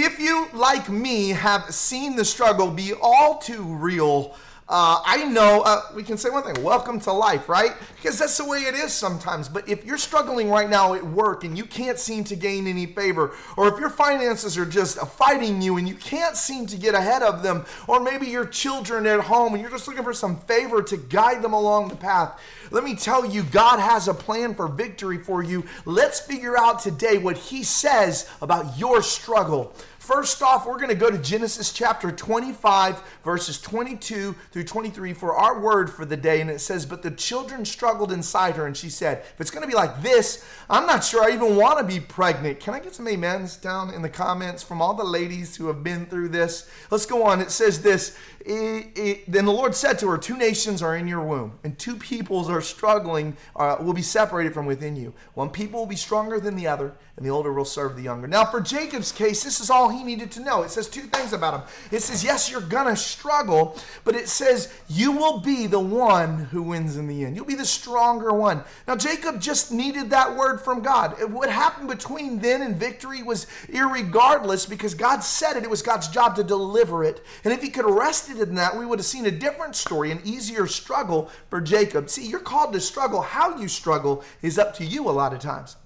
If you, like me, have seen the struggle be all too real, uh, I know uh, we can say one thing welcome to life, right? Because that's the way it is sometimes. But if you're struggling right now at work and you can't seem to gain any favor, or if your finances are just fighting you and you can't seem to get ahead of them, or maybe your children at home and you're just looking for some favor to guide them along the path, let me tell you, God has a plan for victory for you. Let's figure out today what He says about your struggle. First off, we're going to go to Genesis chapter 25, verses 22 through 23 for our word for the day. And it says, But the children struggled inside her, and she said, If it's going to be like this, I'm not sure I even want to be pregnant. Can I get some amens down in the comments from all the ladies who have been through this? Let's go on. It says this it, it, Then the Lord said to her, Two nations are in your womb, and two peoples are struggling, uh, will be separated from within you. One people will be stronger than the other, and the older will serve the younger. Now, for Jacob's case, this is all he needed to know. It says two things about him. It says, Yes, you're going to struggle, but it says, You will be the one who wins in the end. You'll be the stronger one. Now, Jacob just needed that word from God. What happened between then and victory was irregardless because God said it. It was God's job to deliver it. And if he could have rested in that, we would have seen a different story, an easier struggle for Jacob. See, you're called to struggle. How you struggle is up to you a lot of times.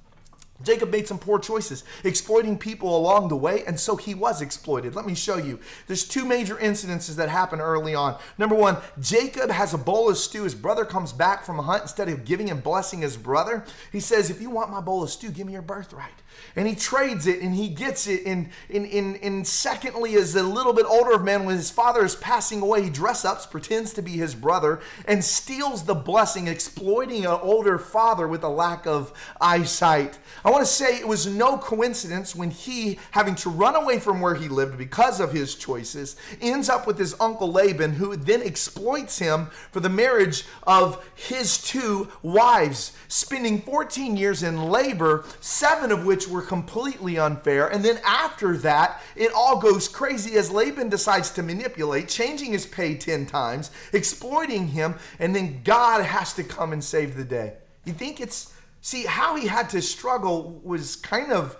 Jacob made some poor choices, exploiting people along the way, and so he was exploited. Let me show you. There's two major incidences that happen early on. Number one, Jacob has a bowl of stew. His brother comes back from a hunt. Instead of giving and blessing his brother, he says, If you want my bowl of stew, give me your birthright and he trades it and he gets it. And, and secondly, as a little bit older of man, when his father is passing away, he dress ups, pretends to be his brother, and steals the blessing, exploiting an older father with a lack of eyesight. I want to say it was no coincidence when he, having to run away from where he lived because of his choices, ends up with his uncle Laban, who then exploits him for the marriage of his two wives, spending 14 years in labor, seven of which were completely unfair. And then after that, it all goes crazy as Laban decides to manipulate, changing his pay 10 times, exploiting him, and then God has to come and save the day. You think it's, see, how he had to struggle was kind of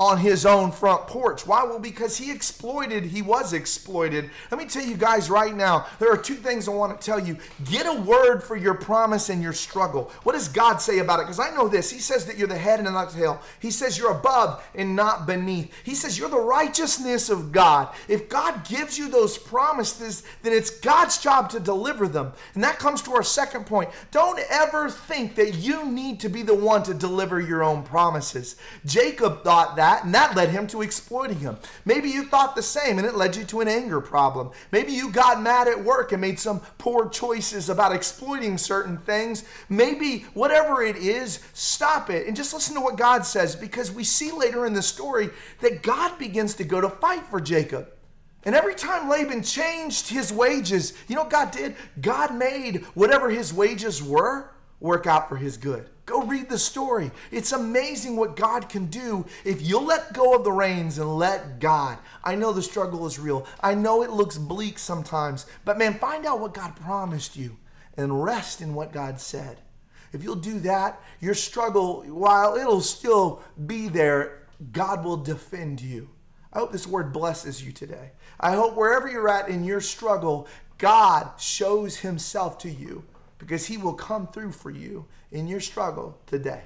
on his own front porch. Why? Well, because he exploited, he was exploited. Let me tell you guys right now, there are two things I want to tell you. Get a word for your promise and your struggle. What does God say about it? Because I know this. He says that you're the head and not the tail. He says you're above and not beneath. He says you're the righteousness of God. If God gives you those promises, then it's God's job to deliver them. And that comes to our second point. Don't ever think that you need to be the one to deliver your own promises. Jacob thought that that, and that led him to exploiting him. Maybe you thought the same, and it led you to an anger problem. Maybe you got mad at work and made some poor choices about exploiting certain things. Maybe whatever it is, stop it and just listen to what God says because we see later in the story that God begins to go to fight for Jacob. And every time Laban changed his wages, you know what God did? God made whatever his wages were work out for his good. Go read the story. It's amazing what God can do if you'll let go of the reins and let God. I know the struggle is real. I know it looks bleak sometimes, but man, find out what God promised you and rest in what God said. If you'll do that, your struggle, while it'll still be there, God will defend you. I hope this word blesses you today. I hope wherever you're at in your struggle, God shows himself to you because he will come through for you in your struggle today.